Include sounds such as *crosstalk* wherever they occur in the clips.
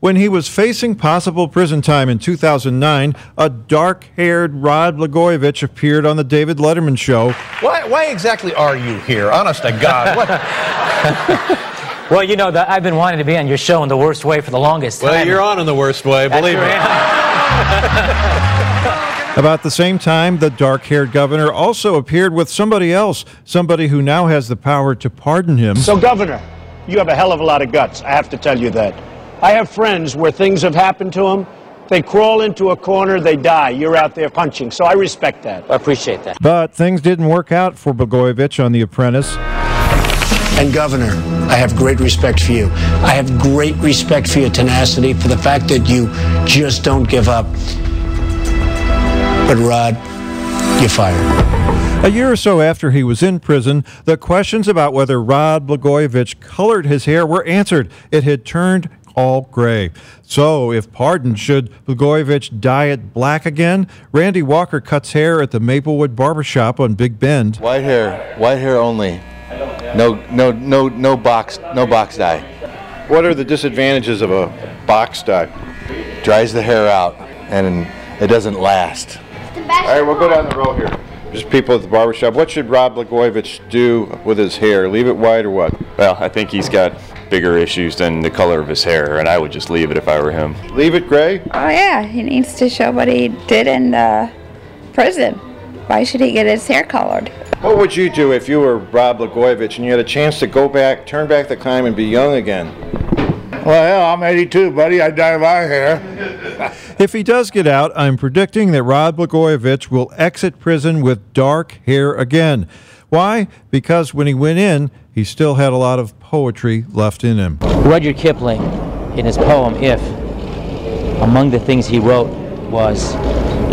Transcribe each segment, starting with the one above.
When he was facing possible prison time in 2009, a dark haired Rod Blagojevich appeared on The David Letterman Show. Why, why exactly are you here? Honest to God. What? *laughs* Well, you know, the, I've been wanting to be on your show in the worst way for the longest time. well, you're on in the worst way, believe me. *laughs* About the same time, the dark haired governor also appeared with somebody else, somebody who now has the power to pardon him. So, Governor, you have a hell of a lot of guts. I have to tell you that. I have friends where things have happened to them. They crawl into a corner, they die. You're out there punching. So I respect that. I appreciate that. But things didn't work out for Blagojevich on The Apprentice. And, Governor, I have great respect for you. I have great respect for your tenacity, for the fact that you just don't give up. But, Rod, you're fired. A year or so after he was in prison, the questions about whether Rod Blagojevich colored his hair were answered. It had turned all gray. So, if pardoned, should Blagojevich dye it black again? Randy Walker cuts hair at the Maplewood Barbershop on Big Bend. White hair, white hair only. No, no, no, no box, no box dye. What are the disadvantages of a box dye? Dries the hair out, and it doesn't last. All right, we'll go down the row here. Just people at the barbershop. What should Rob Blagojevich do with his hair? Leave it white or what? Well, I think he's got bigger issues than the color of his hair, and I would just leave it if I were him. Leave it gray? Oh yeah, he needs to show what he did in uh, prison. Why should he get his hair colored? What would you do if you were Rob Blagojevich and you had a chance to go back, turn back the time, and be young again? Well, hell, I'm 82, buddy. I dye my hair. If he does get out, I'm predicting that Rod Blagojevich will exit prison with dark hair again. Why? Because when he went in, he still had a lot of poetry left in him. Rudyard Kipling, in his poem If, among the things he wrote was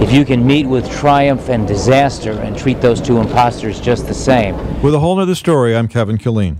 if you can meet with triumph and disaster and treat those two imposters just the same. With a whole nother story, I'm Kevin Killeen.